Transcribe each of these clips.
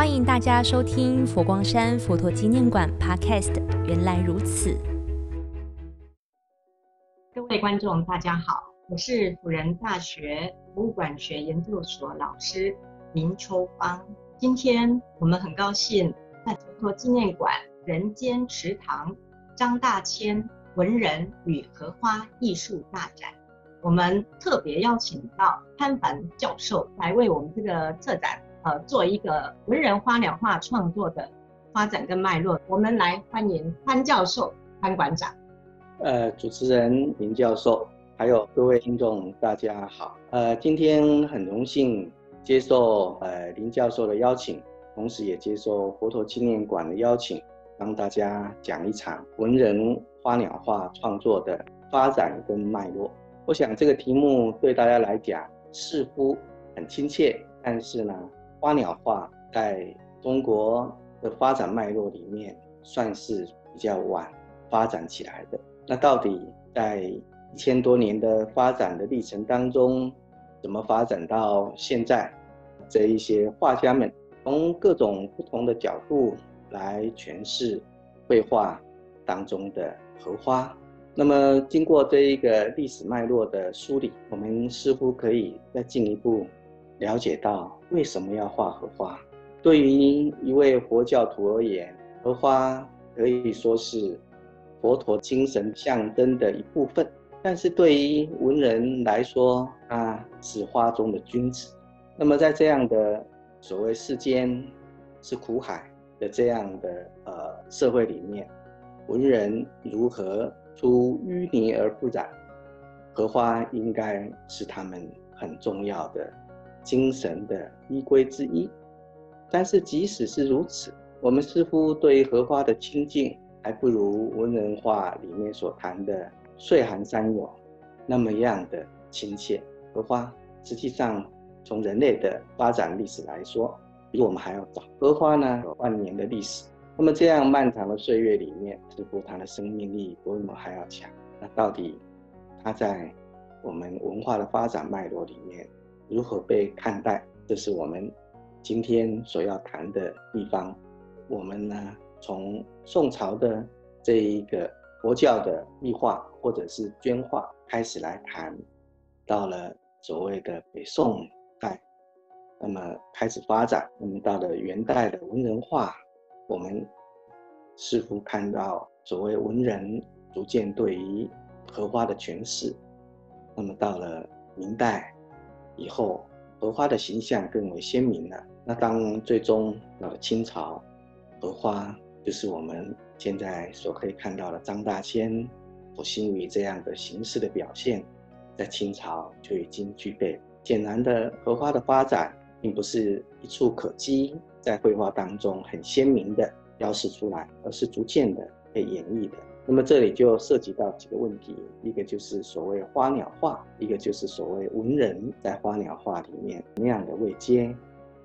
欢迎大家收听佛光山佛陀纪念馆 Podcast。原来如此，各位观众大家好，我是辅仁大学博物馆学研究所老师林秋芳。今天我们很高兴在佛陀纪念馆人间池塘张大千文人与荷花艺术大展，我们特别邀请到潘凡教授来为我们这个策展。呃，做一个文人花鸟画创作的发展跟脉络，我们来欢迎潘教授、潘馆长。呃，主持人林教授，还有各位听众，大家好。呃，今天很荣幸接受呃林教授的邀请，同时也接受佛陀纪念馆的邀请，帮大家讲一场文人花鸟画创作的发展跟脉络。我想这个题目对大家来讲似乎很亲切，但是呢。花鸟画在中国的发展脉络里面，算是比较晚发展起来的。那到底在一千多年的发展的历程当中，怎么发展到现在？这一些画家们从各种不同的角度来诠释绘画当中的荷花。那么经过这一个历史脉络的梳理，我们似乎可以再进一步。了解到为什么要画荷花？对于一位佛教徒而言，荷花可以说是佛陀精神象征的一部分。但是对于文人来说，他是花中的君子。那么在这样的所谓世间是苦海的这样的呃社会里面，文人如何出淤泥而不染？荷花应该是他们很重要的。精神的依归之一，但是即使是如此，我们似乎对荷花的亲近，还不如文人画里面所谈的岁寒三友那么样的亲切。荷花实际上从人类的发展历史来说，比我们还要早。荷花呢有万年的历史，那么这样漫长的岁月里面，似乎它的生命力比我们还要强。那到底它在我们文化的发展脉络里面，如何被看待？这是我们今天所要谈的地方。我们呢，从宋朝的这一个佛教的壁画或者是绢画开始来谈，到了所谓的北宋代，那么开始发展。那么到了元代的文人画，我们似乎看到所谓文人逐渐对于荷花的诠释。那么到了明代。以后，荷花的形象更为鲜明了。那当最终到了清朝，荷花就是我们现在所可以看到的张大千、溥心畬这样的形式的表现，在清朝就已经具备。显然的，荷花的发展并不是一触可及，在绘画当中很鲜明的标示出来，而是逐渐的被演绎的。那么这里就涉及到几个问题，一个就是所谓花鸟画，一个就是所谓文人在花鸟画里面那样的位阶。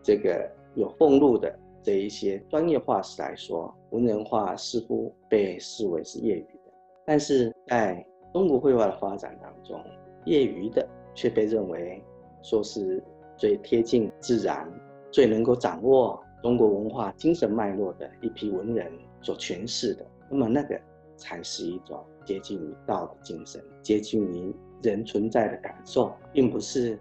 这个有俸禄的这一些专业画师来说，文人画似乎被视为是业余的，但是在中国绘画的发展当中，业余的却被认为说是最贴近自然、最能够掌握中国文化精神脉络的一批文人所诠释的。那么那个。才是一种接近于道的精神，接近于人存在的感受，并不是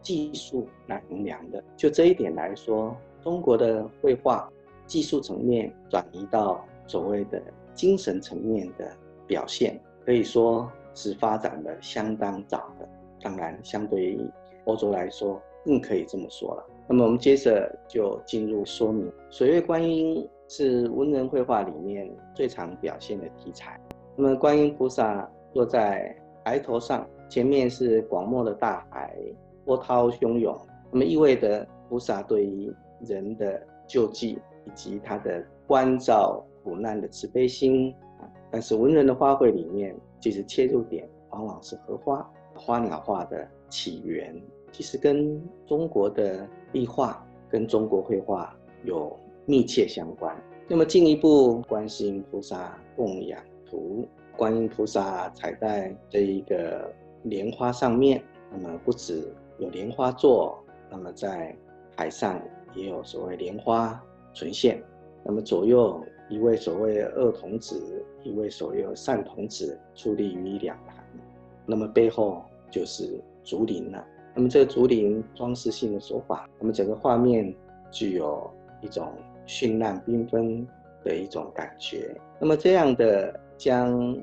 技术来衡量的。就这一点来说，中国的绘画技术层面转移到所谓的精神层面的表现，可以说是发展的相当早的。当然，相对于欧洲来说，更可以这么说了。那么，我们接着就进入说明水月观音。是文人绘画里面最常表现的题材。那么，观音菩萨坐在崖头上，前面是广漠的大海，波涛汹涌。那么，意味着菩萨对于人的救济以及他的关照苦难的慈悲心。但是，文人的花卉里面，其实切入点往往是荷花。花鸟画的起源，其实跟中国的壁画、跟中国绘画有。密切相关。那么进一步，观世音菩萨供养图，观音菩萨踩在这一个莲花上面。那么不止有莲花座，那么在海上也有所谓莲花呈现。那么左右一位所谓二童子，一位所谓三童子矗立于两旁，那么背后就是竹林了。那么这个竹林装饰性的手法，那么整个画面具有一种绚烂缤纷的一种感觉。那么这样的将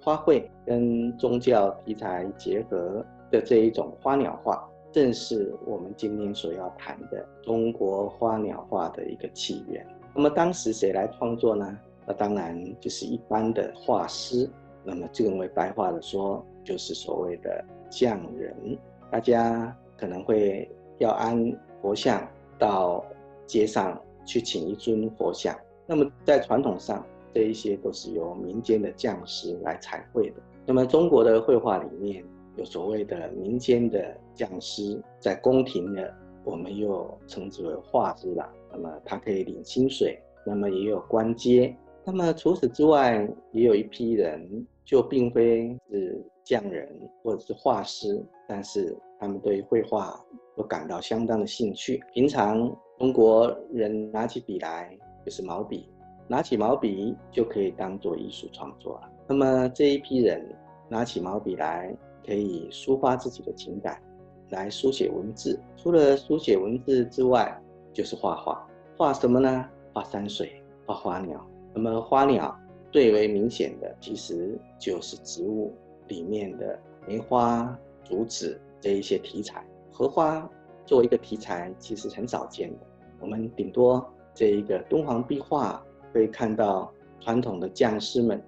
花卉跟宗教题材结合的这一种花鸟画，正是我们今天所要谈的中国花鸟画的一个起源。那么当时谁来创作呢？那当然就是一般的画师。那么更为白话的说，就是所谓的匠人。大家可能会要安佛像到街上去请一尊佛像。那么在传统上，这一些都是由民间的匠师来彩绘的。那么中国的绘画里面有所谓的民间的匠师，在宫廷的我们又称之为画师啦。那么他可以领薪水，那么也有官阶。那么除此之外，也有一批人就并非是匠人或者是画师，但是他们对绘画都感到相当的兴趣。平常中国人拿起笔来就是毛笔。拿起毛笔就可以当做艺术创作了。那么这一批人拿起毛笔来，可以抒发自己的情感，来书写文字。除了书写文字之外，就是画画。画什么呢？画山水，画花鸟。那么花鸟最为明显的，其实就是植物里面的梅花、竹子这一些题材。荷花作为一个题材，其实很少见的。我们顶多这一个敦煌壁画。可以看到传统的匠师们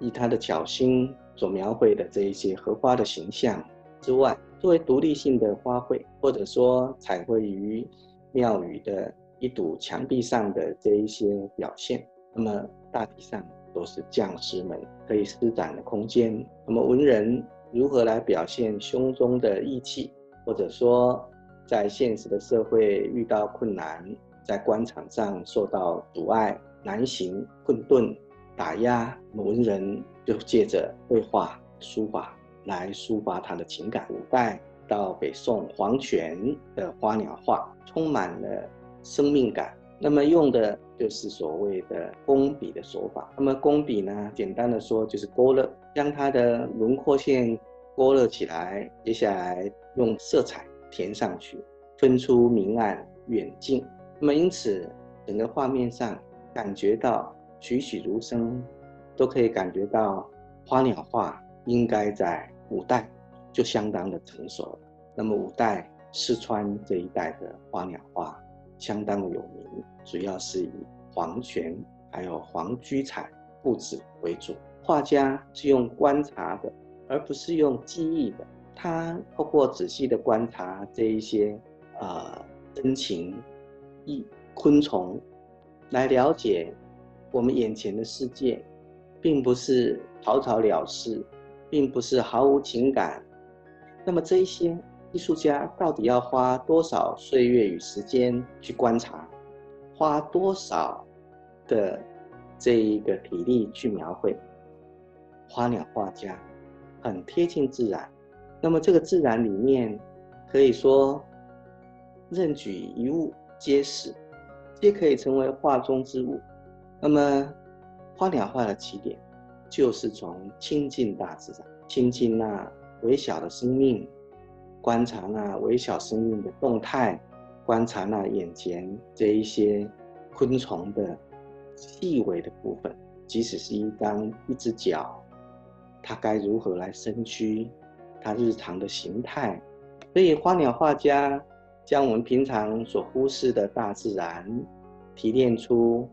以他的巧心所描绘的这一些荷花的形象之外，作为独立性的花卉，或者说彩绘于庙宇的一堵墙壁上的这一些表现，那么大体上都是匠师们可以施展的空间。那么文人如何来表现胸中的意气，或者说在现实的社会遇到困难，在官场上受到阻碍。难行困顿、打压，文人就借着绘画、书法来抒发他的情感。古代到北宋黄泉的花鸟画充满了生命感，那么用的就是所谓的工笔的手法。那么工笔呢，简单的说就是勾勒，将它的轮廓线勾勒起来，接下来用色彩填上去，分出明暗远近。那么因此整个画面上。感觉到栩栩如生，都可以感觉到花鸟画应该在五代就相当的成熟了。那么五代四川这一带的花鸟画相当的有名，主要是以黄泉还有黄居彩布置为主。画家是用观察的，而不是用记忆的。他透过仔细的观察这一些呃真情、一昆虫。来了解我们眼前的世界，并不是草草了事，并不是毫无情感。那么这一些艺术家到底要花多少岁月与时间去观察，花多少的这一个体力去描绘？花鸟画家很贴近自然，那么这个自然里面可以说任举一物皆是。皆可以成为画中之物。那么，花鸟画的起点，就是从亲近大自然，亲近那微小的生命，观察那微小生命的动态，观察那眼前这一些昆虫的细微的部分。即使是一张一只脚，它该如何来伸屈，它日常的形态。所以，花鸟画家。将我们平常所忽视的大自然提炼出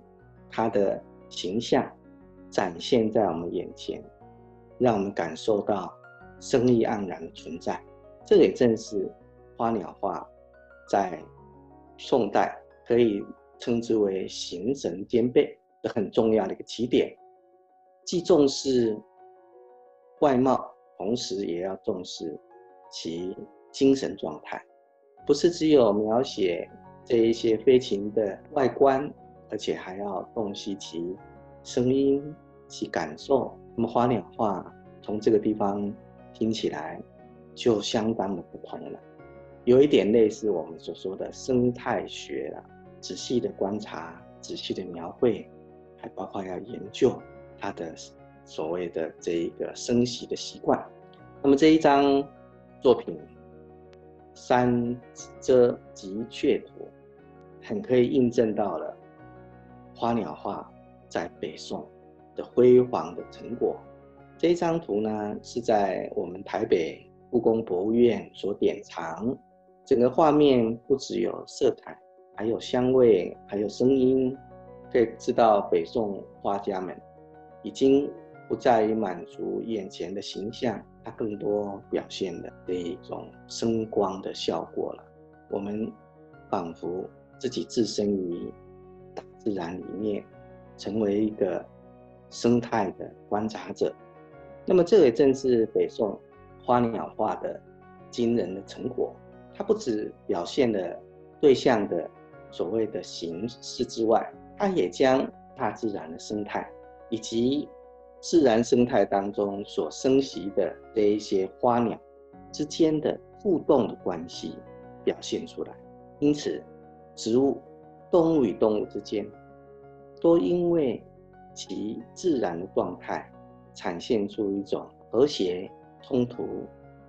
它的形象，展现在我们眼前，让我们感受到生意盎然的存在。这也正是花鸟画在宋代可以称之为形神兼备的很重要的一个起点，既重视外貌，同时也要重视其精神状态。不是只有描写这一些飞禽的外观，而且还要洞悉其声音、其感受。那么花鸟画从这个地方听起来就相当的不同了，有一点类似我们所说的生态学了。仔细的观察仔细的描绘，还包括要研究它的所谓的这一个生息的习惯。那么这一张作品《山遮吉雀图》，很可以印证到了花鸟画在北宋的辉煌的成果。这张图呢，是在我们台北故宫博物院所典藏。整个画面不只有色彩，还有香味，还有声音，可以知道北宋画家们已经不在于满足眼前的形象，它更多表现的这一种声光的效果了。我们仿佛自己置身于大自然里面，成为一个生态的观察者。那么，这也正是北宋花鸟画的惊人的成果。它不只表现了对象的所谓的形式之外，它也将大自然的生态以及自然生态当中所生息的这一些花鸟之间的互动的关系表现出来。因此，植物、动物与动物之间都因为其自然的状态。产现出一种和谐冲突，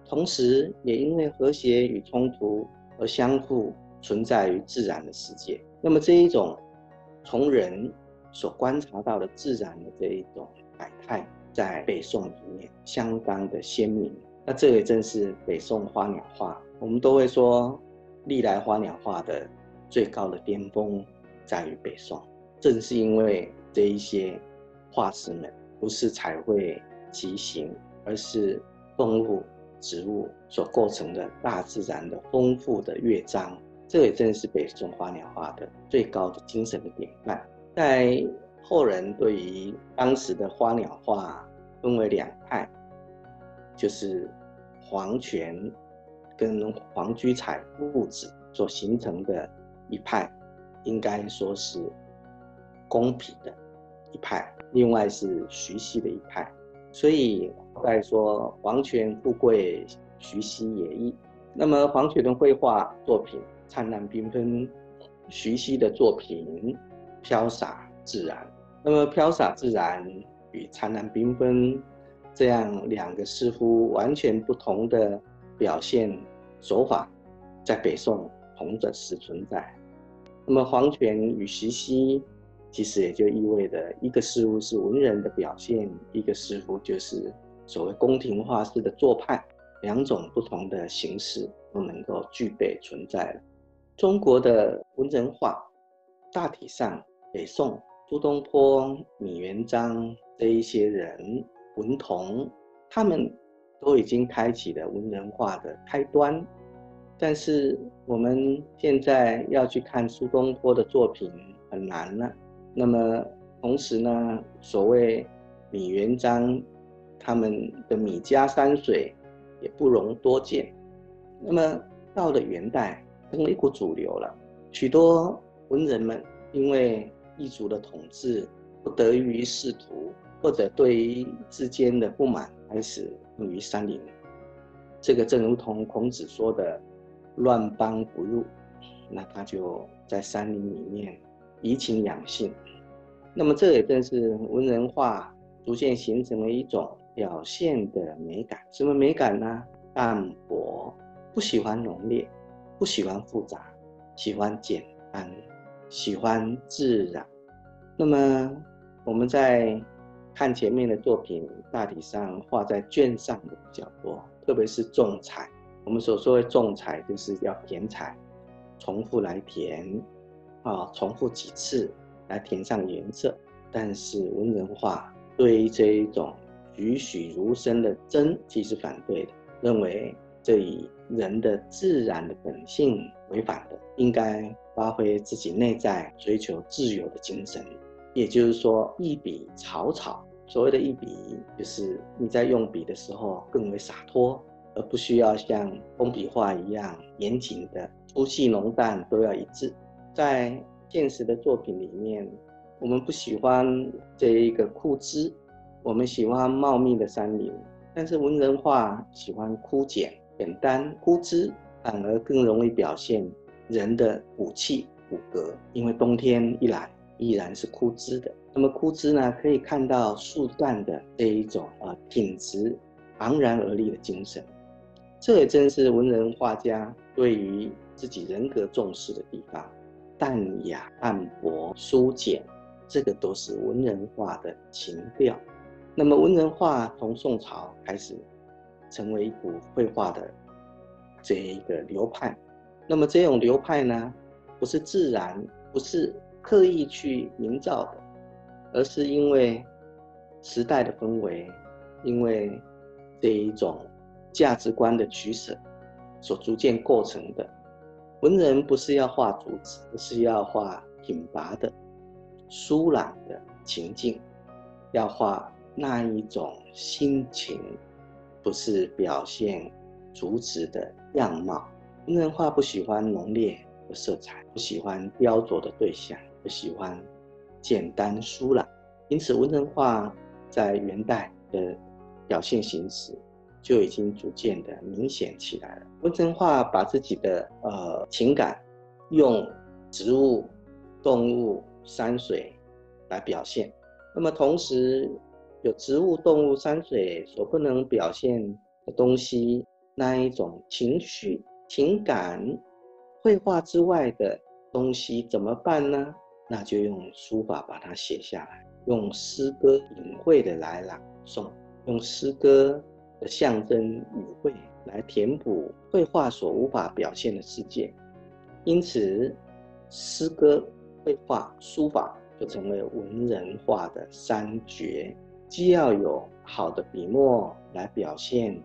同时也因为和谐与冲突而相互存在于自然的世界。那么这一种从人所观察到的自然的这一种百态，在北宋里面相当的鲜明。那这也正是北宋花鸟画，我们都会说历来花鸟画的最高的巅峰在于北宋。正是因为这一些画师们。不是彩绘其形，而是动物、植物所构成的大自然的丰富的乐章。这也正是北宋花鸟画的最高的精神的典范。在后人对于当时的花鸟画分为两派，就是黄泉跟黄居彩父子所形成的一派，应该说是公平的一派。另外是徐熙的一派，所以再说黄泉富贵，徐熙也异。那么黄泉的绘画作品灿烂缤纷，徐熙的作品飘洒自然。那么飘洒自然与灿烂缤纷这样两个似乎完全不同的表现手法，在北宋同着实存在。那么黄泉与徐熙。其实也就意味着，一个似乎是文人的表现，一个似乎就是所谓宫廷画师的做派，两种不同的形式都能够具备存在了。中国的文人画，大体上，北宋苏东坡、米元璋这一些人，文同，他们都已经开启了文人画的开端。但是我们现在要去看苏东坡的作品，很难了。那么同时呢，所谓米元璋他们的米家山水也不容多见。那么到了元代，成为一股主流了。许多文人们因为异族的统治，不得于仕途，或者对于之间的不满，开始用于山林。这个正如同孔子说的“乱邦不入”，那他就在山林里面。怡情养性，那么这也正是文人画逐渐形成了一种表现的美感。什么美感呢？淡泊，不喜欢浓烈，不喜欢复杂，喜欢简单，喜欢自然。那么我们在看前面的作品，大体上画在绢上的比较多，特别是重彩。我们所说的重彩，就是要填彩，重复来填。啊，重复几次来填上颜色，但是文人画对于这一种栩栩如生的真，其实反对的，认为这与人的自然的本性违反的，应该发挥自己内在追求自由的精神。也就是说，一笔草草，所谓的一笔，就是你在用笔的时候更为洒脱，而不需要像工笔画一样严谨的粗细浓淡都要一致。在现实的作品里面，我们不喜欢这一个枯枝，我们喜欢茂密的山林。但是文人画喜欢枯简、简单，枯枝反而更容易表现人的骨气骨骼。因为冬天一来，依然是枯枝的。那么枯枝呢，可以看到树干的这一种呃挺直、昂然而立的精神。这也正是文人画家对于自己人格重视的地方，淡雅、淡泊、疏简，这个都是文人画的情调。那么文人画从宋朝开始成为一股绘画的这一个流派。那么这种流派呢，不是自然，不是刻意去营造的，而是因为时代的氛围，因为这一种价值观的取舍所逐渐构成的。文人不是要画竹子，而是要画挺拔的、舒朗的情境，要画那一种心情，不是表现竹子的样貌。文人画不喜欢浓烈的色彩，不喜欢雕琢的对象，不喜欢简单疏朗。因此，文人画在元代的表现形式就已经逐渐的明显起来了。文人画把自己的呃情感用植物、动物、山水来表现，那么同时有植物、动物、山水所不能表现的东西，那一种情绪。情感绘画之外的东西怎么办呢？那就用书法把它写下来，用诗歌隐晦的来朗诵，用诗歌的象征语汇来填补绘画所无法表现的世界。因此，诗歌、绘画、书法就成为文人画的三绝，既要有好的笔墨来表现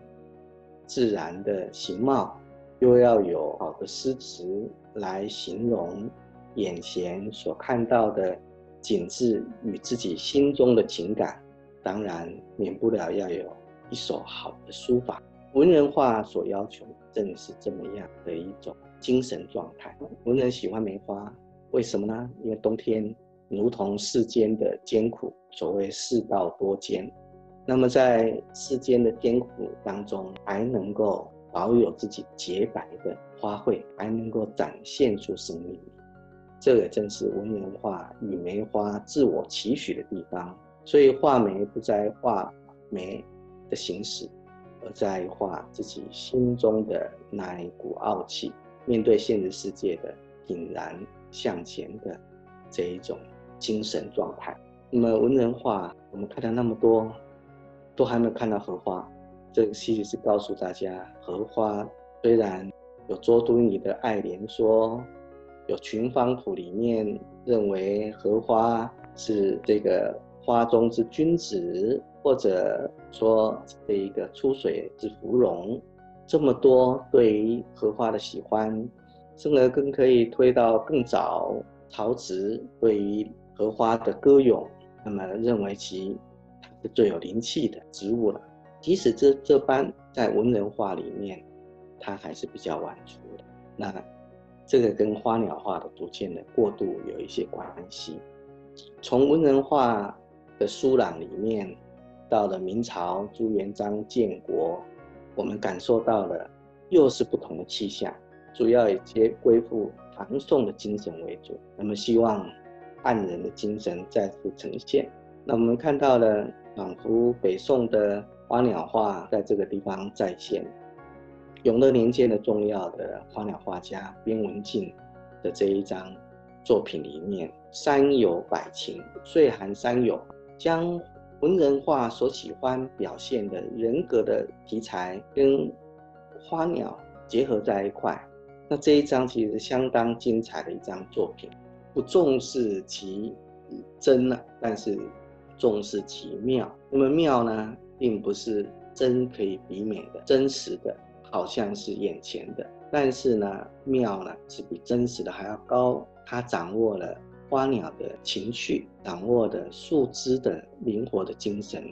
自然的形貌。又要有好的诗词来形容眼前所看到的景致与自己心中的情感，当然免不了要有一手好的书法。文人画所要求正是这么样的一种精神状态。文人喜欢梅花，为什么呢？因为冬天如同世间的艰苦，所谓世道多艰，那么在世间的艰苦当中，还能够。保有自己洁白的花卉，还能够展现出生命力，这个正是文人画与梅花自我期许的地方。所以画梅不在画梅的形式，而在画自己心中的那一股傲气，面对现实世界的挺然向前的这一种精神状态。那么文人画，我们看到那么多，都还没有看到荷花。这个其实是告诉大家，荷花虽然有周敦颐的《爱莲说》，有群芳谱里面认为荷花是这个花中之君子，或者说这一个出水之芙蓉，这么多对于荷花的喜欢，甚至更可以推到更早，曹植对于荷花的歌咏，那么认为其它是最有灵气的植物了。即使这这般在文人画里面，它还是比较晚出的。那这个跟花鸟画的逐渐的过渡有一些关系。从文人画的疏朗里面，到了明朝朱元璋建国，我们感受到了又是不同的气象。主要以些归附唐宋的精神为主，那么希望汉人的精神再次呈现。那我们看到了，仿佛北宋的。花鸟画在这个地方再现。永乐年间的重要的花鸟画家边文进的这一张作品里面，山有百情，岁寒山有，将文人画所喜欢表现的人格的题材跟花鸟结合在一块。那这一张其实相当精彩的一张作品，不重视其真了，但是重视其妙。那么妙呢？并不是真可以比美的，真实的，好像是眼前的。但是呢，妙呢是比真实的还要高。它掌握了花鸟的情绪，掌握的树枝的灵活的精神。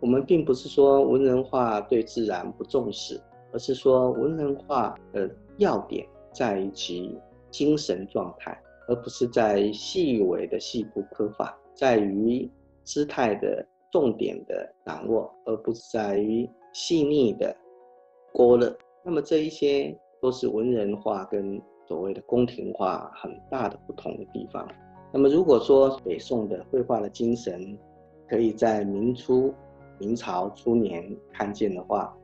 我们并不是说文人画对自然不重视，而是说文人画的要点在于其精神状态，而不是在细微的细部刻画，在于姿态的。重点的掌握，而不是在于细腻的勾勒。那么这一些都是文人画跟所谓的宫廷画很大的不同的地方。那么如果说北宋的绘画的精神，可以在明初、明朝初年看见的话，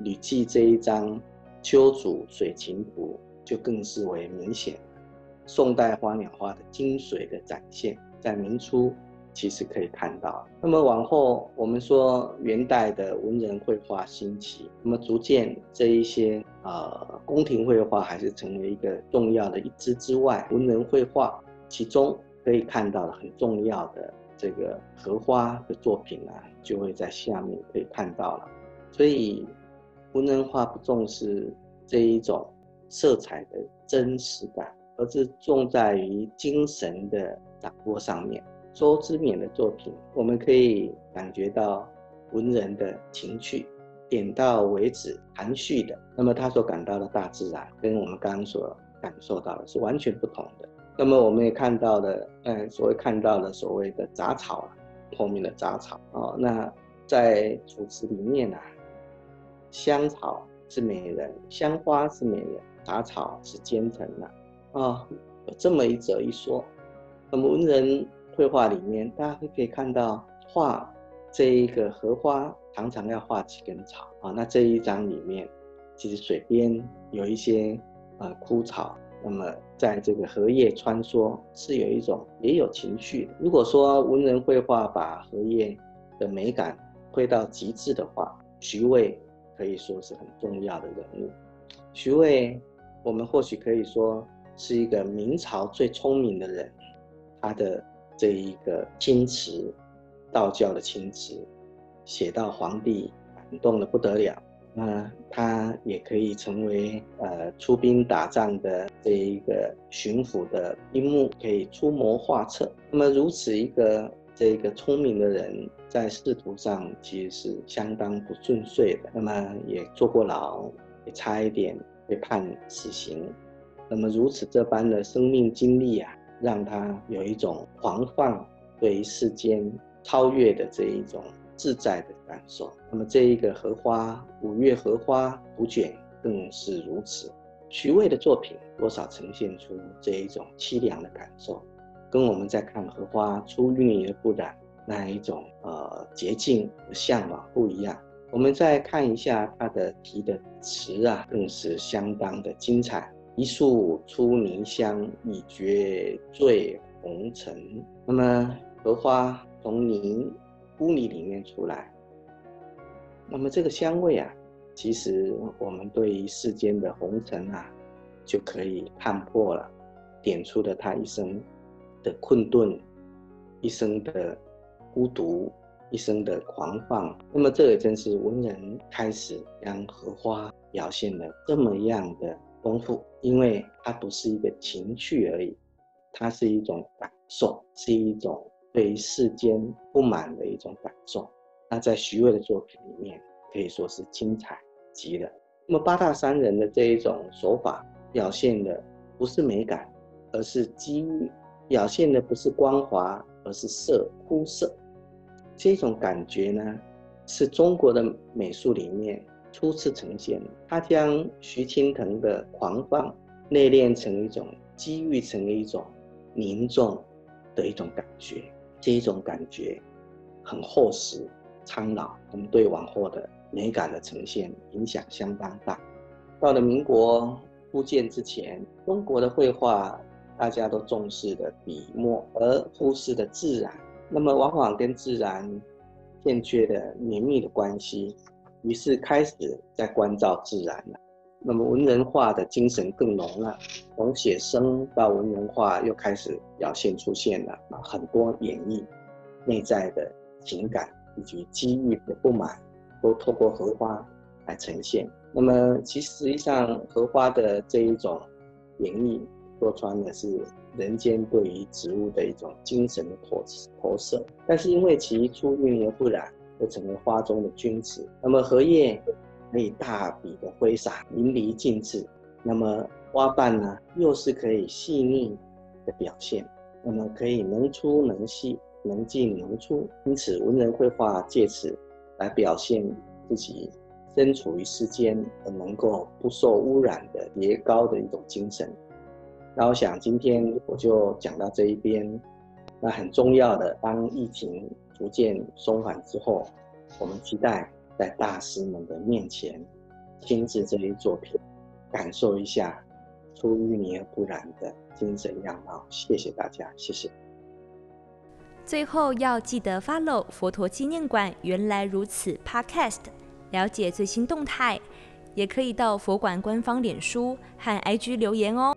《吕记》这一张《秋渚水禽图》就更是为明显。宋代花鸟画的精髓的展现，在明初其实可以看到。那么往后，我们说元代的文人绘画兴起，那么逐渐这一些呃宫廷绘画还是成为一个重要的一支之外，文人绘画其中可以看到的很重要的这个荷花的作品啊，就会在下面可以看到了。所以文人画不重视这一种色彩的真实感。而是重在于精神的掌握上面。周之勉的作品，我们可以感觉到文人的情趣，点到为止，含蓄的。那么他所感到的大自然，跟我们刚刚所感受到的是完全不同的。那么我们也看到了，嗯，所谓看到了所谓的杂草啊，后面的杂草哦。那在楚辞里面啊，香草是美人，香花是美人，杂草是奸臣呐。啊、哦，有这么一则一说。那么文人绘画里面，大家会可以看到画这一个荷花，常常要画几根草啊、那这一张里面，其实水边有一些呃枯草，那么在这个荷叶穿梭，是有一种也有情绪的。如果说文人绘画把荷叶的美感绘到极致的话，徐渭可以说是很重要的人物。徐渭，我们或许可以说。是一个明朝最聪明的人，他的这一个青词，道教的青词，写到皇帝感动的不得了。那他也可以成为呃出兵打仗的这一个巡抚的兵目，可以出谋划策。那么如此一个这一个聪明的人，在仕途上其实是相当不顺遂的。那么也坐过牢，也差一点被判死刑。那么如此这般的生命经历啊，让他有一种狂放对于世间超越的这一种自在的感受。那么这一个荷花五月荷花图卷更是如此。徐渭的作品多少呈现出这一种凄凉的感受，跟我们在看荷花出淤泥而不染那一种呃洁净的向往不一样。我们再看一下他的题的词啊，更是相当的精彩。一树出泥香，已觉醉红尘。那么荷花从泥污泥里面出来，那么这个香味啊，其实我们对于世间的红尘啊，就可以看破了，点出了他一生的困顿，一生的孤独，一生的狂放。那么这也正是文人开始将荷花表现的这么样的丰富，因为它不是一个情趣而已，它是一种感受，是一种对于世间不满的一种感受。那在徐渭的作品里面，可以说是精彩极了。那么八大山人的这一种手法，表现的不是美感，而是机遇；表现的不是光滑，而是色枯涩。这种感觉呢，是中国的美术里面。初次呈现，他将徐青藤的狂放内敛成一种机遇，成一种凝重的一种感觉。这一种感觉很厚实、苍老，我们对往后的美感的呈现影响相当大。到了民国初建之前，中国的绘画大家都重视的笔墨，而忽视的自然。那么往往跟自然欠缺的绵密的关系。于是开始在关照自然了，那么文人画的精神更浓了，从写生到文人画又开始表现出现了很多演绎内在的情感以及机遇的不满，都透过荷花来呈现。那么其实实际上荷花的这一种演绎，说穿的是人间对于植物的一种精神的投投射，但是因为其出淤泥而不染。都成为花中的君子。那么荷叶可以大笔的挥洒，淋漓尽致；那么花瓣呢，又是可以细腻的表现。那么可以能粗能细，能进能出。因此，文人绘画借此来表现自己身处于世间而能够不受污染的别高的一种精神。那我想今天我就讲到这一边。那很重要的，当疫情逐渐松缓之后，我们期待在大师们的面前亲自这一作品，感受一下出淤泥而不染的精神样貌。谢谢大家，谢谢。最后要记得 follow 佛陀纪念馆原来如此 Podcast，了解最新动态，也可以到佛馆官方脸书和 IG 留言哦。